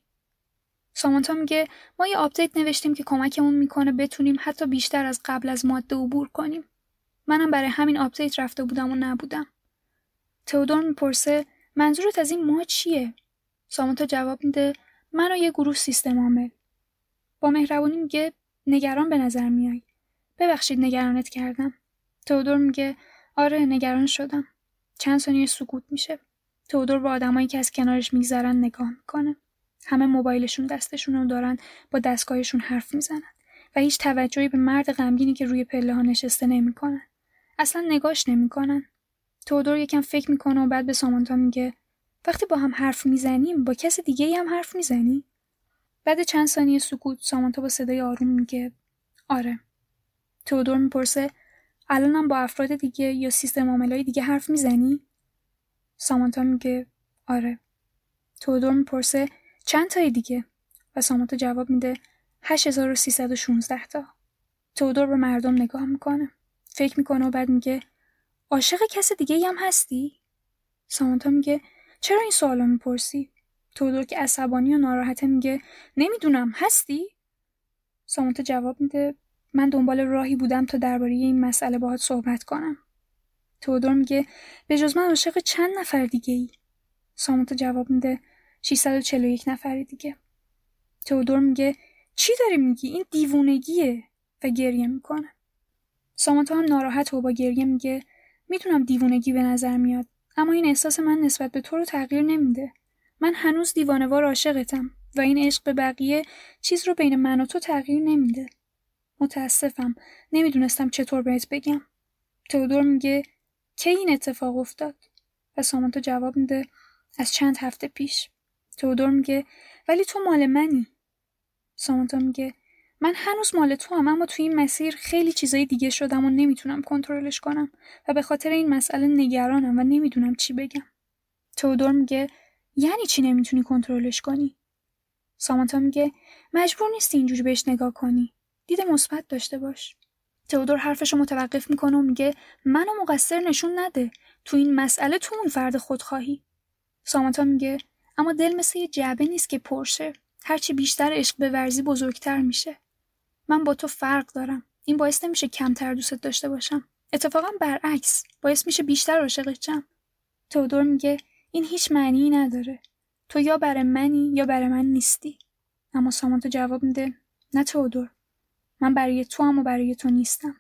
سامانتا میگه ما یه آپدیت نوشتیم که کمکمون می‌کنه بتونیم حتی بیشتر از قبل از ماده عبور کنیم. منم برای همین آپدیت رفته بودم و نبودم. تئودور می‌پرسه منظورت از این ما چیه؟ سامانتا جواب میده من و یه گروه سیستم عامل. با مهربونی میگه نگران به نظر میای. ببخشید نگرانت کردم. تئودور میگه آره نگران شدم. چند ثانیه سکوت میشه. تئودور با آدمایی که از کنارش میگذرن نگاه می‌کنه. همه موبایلشون دستشون رو دارن با دستگاهشون حرف می‌زنن و هیچ توجهی به مرد غمگینی که روی پله ها نشسته نمی‌کنن. اصلا نگاش نمی‌کنن. تودور یکم فکر می‌کنه و بعد به سامانتا میگه وقتی با هم حرف می‌زنیم با کس دیگه هم حرف می‌زنی؟ بعد چند ثانیه سکوت سامانتا با صدای آروم میگه آره. تودور می‌پرسه الانم با افراد دیگه یا سیستم عاملای دیگه حرف می‌زنی؟ سامانتا میگه آره. تودور می‌پرسه چند تای دیگه؟ و سامانتا جواب میده 8316 تا. تودور به مردم نگاه می‌کنه فکر می‌کنه و بعد میگه عاشق کس دیگه هم هستی؟ سامانتا میگه چرا این سوالو می‌پرسی؟ تودور که عصبانی و ناراحته میگه نمی‌دونم هستی؟ سامانتا جواب میده من دنبال راهی بودم تا درباره این مسئله باهات صحبت کنم. تودور میگه به جز من عاشق چند نفر دیگه ای سامانتا جواب میده 641 نفر دیگه. تودور میگه چی داری میگی؟ این دیوونگیه و گریه می‌کنه. سامانتا هم ناراحت و با گریه میگه می‌تونم دیوونگی به نظر میاد اما این احساس من نسبت به تو رو تغییر نمیده. من هنوز دیوانوار عاشقتم و این عشق به بقیه چیز رو بین من و تو تغییر نمیده. متاسفم. نمی‌دونستم چطور بهت بگم. تودور میگه کی این اتفاق افتاد؟ و سامانتا جواب میده از چند هفته پیش. تودور میگه ولی تو مال منی. سامانتا میگه من هنوز مال تو هم اما تو این مسیر خیلی چیزای دیگه شدم و نمی‌تونم کنترلش کنم و به خاطر این مسئله نگرانم و نمی‌دونم چی بگم. تودور میگه یعنی چی نمی‌تونی کنترلش کنی؟ سامانتا میگه مجبور نیستی اینجوری بهش نگاه کنی. دید مثبت داشته باش. تئودور حرفشو متوقف می‌کنه و میگه منو مقصر نشون نده. تو این مسئله تو اون فرد خودخواهی. سامانتا میگه اما دل مثل یه جعبه نیست که پرشه. هرچی بیشتر عشق به ورزی بزرگتر میشه. من با تو فرق دارم. این باعث نمیشه کمتر دوست داشته باشم. اتفاقا برعکس باعث میشه بیشتر عاشقت شم. تودور میگه این هیچ معنی نداره. تو یا برای منی یا برای من نیستی. اما سامانتا جواب میده نه تودور من برای تو هم و برای تو نیستم.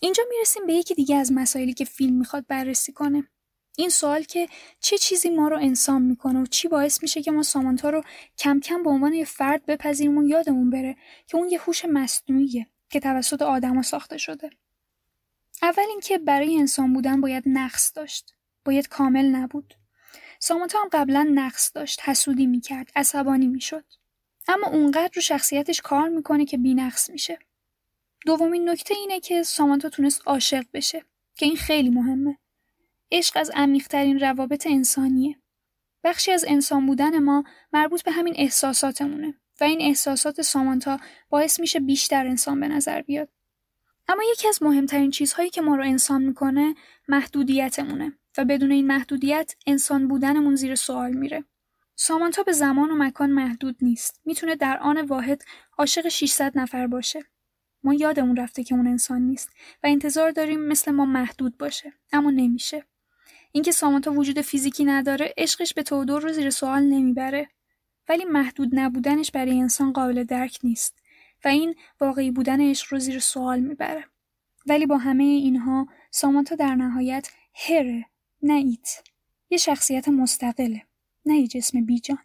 اینجا می‌رسیم به یکی دیگه از مسائلی که فیلم می‌خواد بررسی کنه. این سوال که چه چیزی ما رو انسان می‌کنه و چی باعث میشه که ما سامانتا رو کم کم به عنوان یه فرد بپذیریم و یادمون بره که اون یه هوش مصنوعیه که توسط آدما ساخته شده. اول اینکه برای انسان بودن باید نقص داشت باید کامل نبود. سامانتا هم قبلا نقص داشت حسودی می‌کرد عصبانی می‌شد. اما اونقدر رو شخصیتش کار می‌کنه که بینقص میشه. دومین نکته اینه که سامانتا تونست عاشق بشه که این خیلی مهمه. عشق از عمیقترین روابط انسانیه بخشی از انسان بودن ما مربوط به همین احساساتمونه و این احساسات سامانتا باعث میشه بیشتر انسان به نظر بیاد اما یکی از مهمترین چیزهایی که ما رو انسان می‌کنه محدودیتمونه و بدون این محدودیت انسان بودنمون زیر سوال میره. سامانتا به زمان و مکان محدود نیست. می‌تونه در آن واحد عاشق 600 نفر باشه. ما یادمون رفته که اون انسان نیست و انتظار داریم مثل ما محدود باشه اما نمیشه. اینکه سامانتا وجود فیزیکی نداره عشقش به تودور رو زیر سوال نمی‌بره ولی محدود نبودنش برای انسان قابل درک نیست و این واقعی بودن عشق رو زیر سوال می‌بره. ولی با همه اینها سامانتا در نهایت هره نه ایت. یه شخصیت مستقله. نه یه جسم بیجان.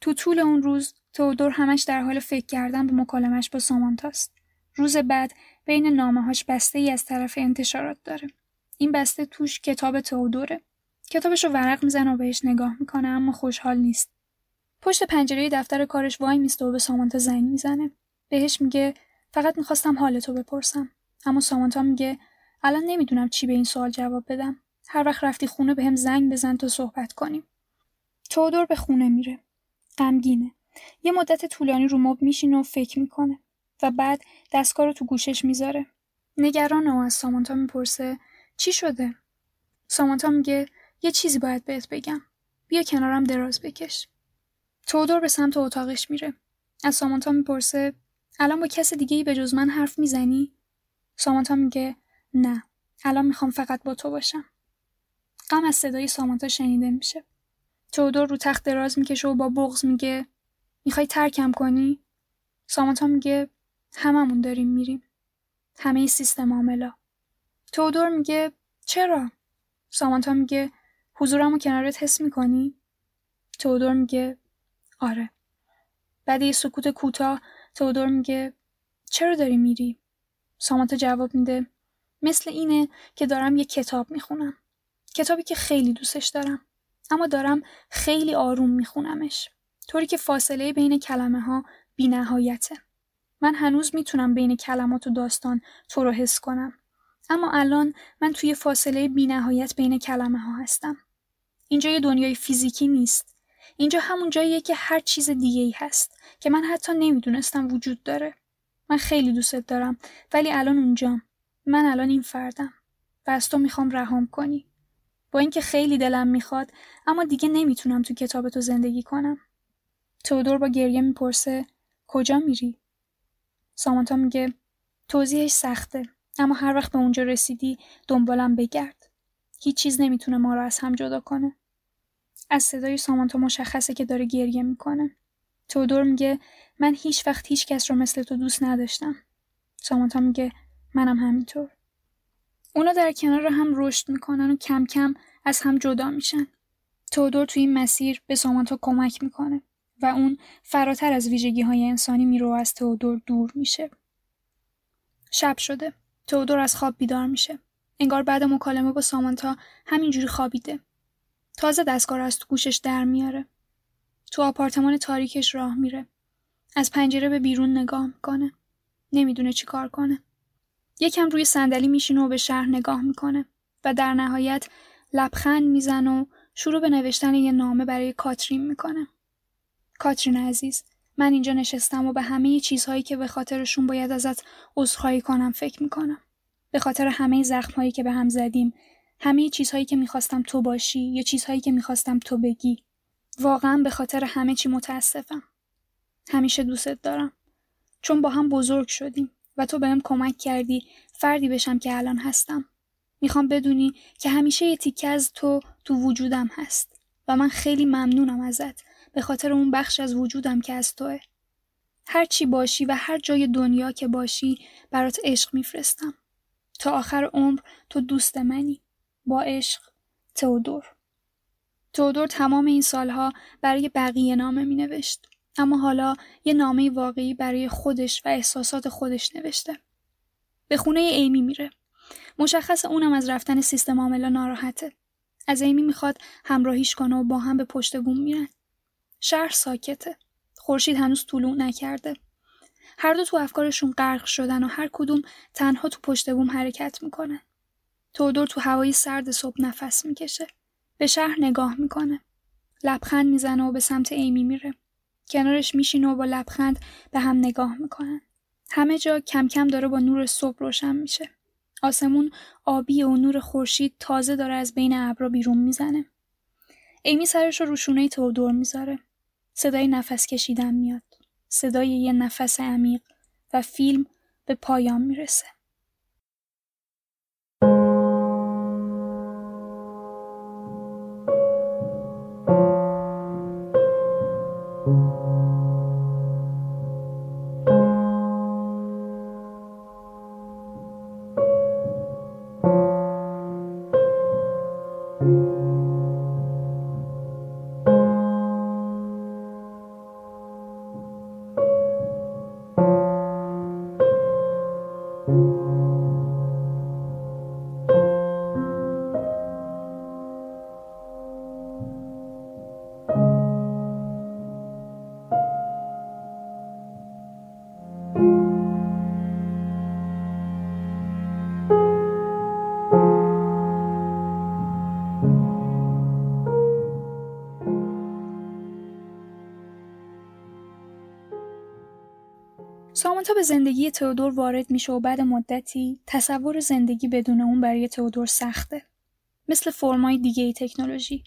تو طول اون روز تودور همش در حال فکر کردن به مکالمش با سامانتاست. روز بعد بین نامه هاش بسته ای از طرف انتشارات داره. این بسته توش کتاب تودوره. کتابش رو ورق می‌زنه و بهش نگاه می‌کنه اما خوشحال نیست. پشت پنجره دفتر کارش وای میسته و به سامانتا زنگ می‌زنه. بهش میگه فقط می‌خواستم حالتو بپرسم. اما سامانتا میگه الان نمی‌دونم چی به این سوال جواب بدم. هر وقت رفتی خونه به هم زنگ بزن تا صحبت کنیم. تودور به خونه میره. غمگینه. یه مدت طولانی رو مب میشینه و فکر می‌کنه و بعد دستگاه رو تو گوشش می‌ذاره. نگران و از سامانتا می‌پرسه چی شده؟ سامانتا میگه یه چیزی باید بهت بگم. بیا کنارم دراز بکش. تودور به سمت اتاقش میره. از سامانتا می‌پرسه الان با کس دیگه ای به جز من حرف می‌زنی؟ سامانتا میگه نه. الان می‌خوام فقط با تو باشم. غم از صدای سامانتا شنیده میشه. تودور رو تخت دراز می‌کشه و با بغز میگه می‌خوای ترکم کنی؟ سامانتا میگه هممون داریم میریم. همه سیستم عاملا. تودور میگه چرا؟ سامانتا میگه حضورم رو کنارت حس می‌کنی؟ تودور میگه آره. بعد یه سکوت کوتاه تودور میگه چرا داری میری؟ سامانتا جواب میده مثل اینه که دارم یه کتاب می‌خونم. کتابی که خیلی دوستش دارم. اما دارم خیلی آروم میخونمش. طوری که فاصله بین کلمه ها بی نهایته. من هنوز می‌تونم بین کلمات و داستان تو رو حس کنم. اما الان من توی فاصله بی نهایت بین کلمه ها هستم. اینجا یه دنیای فیزیکی نیست. اینجا همون جاییه که هر چیز دیگه ای هست که من حتی نمی‌دونستم وجود داره. من خیلی دوستت دارم ولی الان اونجام. من الان این فردم و از تو می‌خوام رهام کنی. با اینکه خیلی دلم می‌خواد اما دیگه نمی‌تونم تو کتاب تو زندگی کنم. تودور با گریه می‌پرسه کجا میری؟ سامانتا میگه توضیحش سخته اما هر وقت به اونجا رسیدی دنبالم بگرد. هیچ چیز نمی‌تونه ما رو از هم جدا کنه. از صدای سامانتا مشخصه که داره گریه می‌کنه. تودور میگه من هیچ وقت هیچ کس رو مثل تو دوست نداشتم. سامانتا میگه منم همینطور. اونا در کنار هم رشد می‌کنن و کم کم از هم جدا میشن. تودور توی این مسیر به سامانتا کمک می‌کنه و اون فراتر از ویژگی های انسانی میرو از تودور دور میشه. شب شده. تودور از خواب بیدار میشه. انگار بعد مکالمه با سامانتا همینجوری خوابیده. تازه دستگاه از تو گوشش در میاره. تو آپارتمان تاریکش راه میره. از پنجره به بیرون نگاه می‌کنه. نمی‌دونه چی کار کنه. یکم روی صندلی میشینه و به شهر نگاه می‌کنه و در نهایت لبخند می‌زنه و شروع به نوشتن یه نامه برای کاترین می‌کنه. کاترین عزیز، من اینجا نشستم و به همه چیزهایی که به خاطرشون باید ازت عذرخواهی کنم فکر می‌کنم. به خاطر همه زخمهایی که به هم زدیم، همه چیزهایی که می‌خواستم تو باشی یا چیزهایی که می‌خواستم تو بگی. واقعا به خاطر همه چی متاسفم. همیشه دوستت دارم. چون با هم بزرگ شدیم. و تو بهم کمک کردی فردی بشم که الان هستم. می‌خوام بدونی که همیشه یه تیکه از تو تو وجودم هست و من خیلی ممنونم ازت به خاطر اون بخش از وجودم که از توه. هر چی باشی و هر جای دنیا که باشی برات عشق میفرستم. تا آخر عمر تو دوست منی. با عشق تئودور تئودور تمام این سالها برای بقیه نامه می نوشت. اما حالا یه نامه واقعی برای خودش و احساسات خودش نوشته. به خونه ایمی میره. مشخص اونم از رفتن سیستم عاملا ناراحته. از ایمی می‌خواد همراهیش کنه و با هم به پشت بوم میرن. شهر ساکته. خورشید هنوز طلوع نکرده. هر دو تو افکارشون غرق شدن و هر کدوم تنها تو پشت بوم حرکت می‌کنن. تودور تو هوای سرد صبح نفس می‌کشه. به شهر نگاه می‌کنه. لبخند می‌زنه و به سمت ایمی میره. کنارش میشینه و با لبخند به هم نگاه می‌کنن. همه جا کم کم داره با نور صبح روشن میشه. آسمون آبی و نور خورشید تازه داره از بین ابرا بیرون می‌زنه. ایمی سرش رو رو شونه تودور می‌ذاره. صدای نفس کشیدن میاد. صدای یه نفس عمیق و فیلم به پایان می‌رسه. زندگی تئودور وارد میشه و بعد مدتی تصور زندگی بدون اون برای تئودور سخته. مثل فرمای دیگه ای تکنولوژی.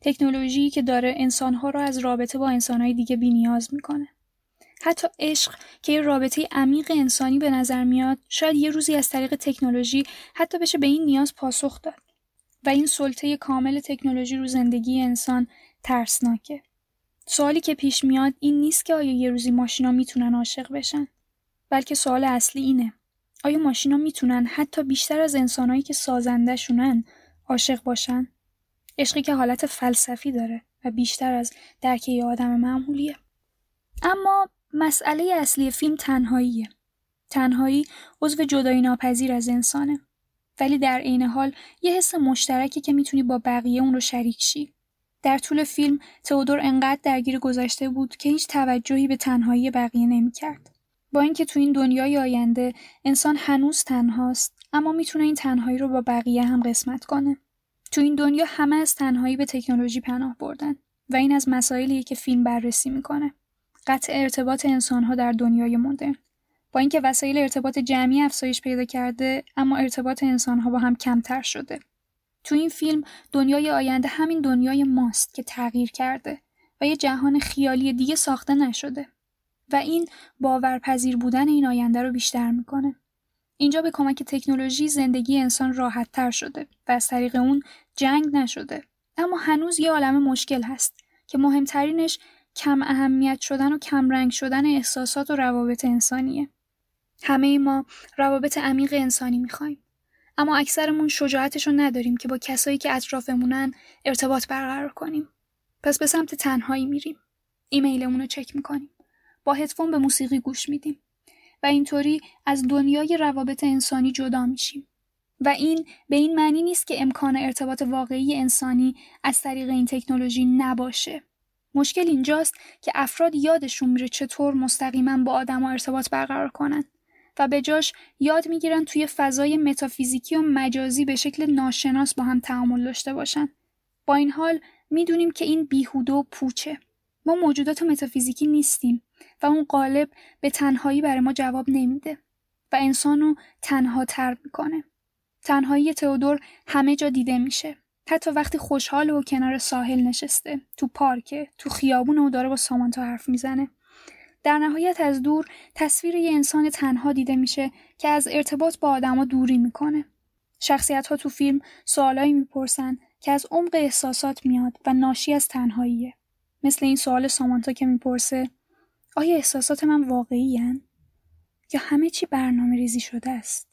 تکنولوژی که داره انسانها را از رابطه با انسانهای دیگه بینیاز می‌کنه. حتی عشق که یه رابطه عمیق انسانی به نظر میاد شاید یه روزی از طریق تکنولوژی حتی بشه به این نیاز پاسخ داد. و این سلطه کامل تکنولوژی رو زندگی انسان ترسناکه. سوالی که پیش میاد این نیست که آیا یه روزی ماشینا می‌تونن عاشق بشن بلکه سوال اصلی اینه. آیا ماشینا می‌تونن حتی بیشتر از انسانهایی که سازندهشونن عاشق باشن؟ عشقی که حالت فلسفی داره و بیشتر از درک یه آدم معمولیه. اما مسئله اصلی فیلم تنهاییه. تنهایی عضو جدایی ناپذیر از انسانه. ولی در عین حال یه حس مشترکی که می‌تونی با بقیه اون رو شریک شی. در طول فیلم تئودور انقدر درگیر گذشته بود که هیچ توجهی به تنهایی بقیه نمی‌کرد. با اینکه تو این دنیای آینده انسان هنوز تنهاست اما می‌تونه این تنهایی رو با بقیه هم قسمت کنه. تو این دنیا همه از تنهایی به تکنولوژی پناه بردن و این از مسائلیه که فیلم بررسی می‌کنه. قطع ارتباط انسانها در دنیای مدرن. با اینکه وسایل ارتباط جمعی افزایش پیدا کرده اما ارتباط انسانها با هم کمتر شده. تو این فیلم دنیای آینده همین دنیای ماست که تغییر کرده و یه جهان خیالی دیگه ساخته نشده و این باورپذیر بودن این آینده رو بیشتر می‌کنه. اینجا به کمک تکنولوژی زندگی انسان راحت تر شده و از طریق اون جنگ نشده. اما هنوز یه عالم مشکل هست که مهمترینش کم اهمیت شدن و کم رنگ شدن احساسات و روابط انسانیه. همه ما روابط عمیق انسانی می‌خوایم. اما اکثرمون شجاعتش نداریم که با کسایی که اطرافمونن ارتباط برقرار کنیم. پس به سمت تنهایی میریم. ایمیلمون رو چک می‌کنیم. با هدفون به موسیقی گوش میدیم. و اینطوری از دنیای روابط انسانی جدا میشیم. و این به این معنی نیست که امکان ارتباط واقعی انسانی از طریق این تکنولوژی نباشه. مشکل اینجاست که افراد یادشون میره چطور مستقیما با آدم ارتباط برقرار کنن. و به جاش یاد می‌گیرن توی فضای متافیزیکی و مجازی به شکل ناشناس با هم تعامل داشته باشن. با این حال می‌دونیم که این بیهوده و پوچه. ما موجودات متافیزیکی نیستیم و اون قالب به تنهایی برای ما جواب نمیده و انسانو تنها تر می‌کنه. تنهایی تئودور همه جا دیده میشه. حتی وقتی خوشحال و کنار ساحل نشسته، تو پارکه، تو خیابون و داره با سامانتا حرف می‌زنه. در نهایت از دور تصویر یه انسان تنها دیده میشه که از ارتباط با آدما دوری می‌کنه. شخصیت ها تو فیلم سوالایی می‌پرسن که از عمق احساسات میاد و ناشی از تنهاییه. مثل این سوال سامانتا که می‌پرسه آیا احساسات من واقعی هن؟ یا همه چی برنامه ریزی شده است؟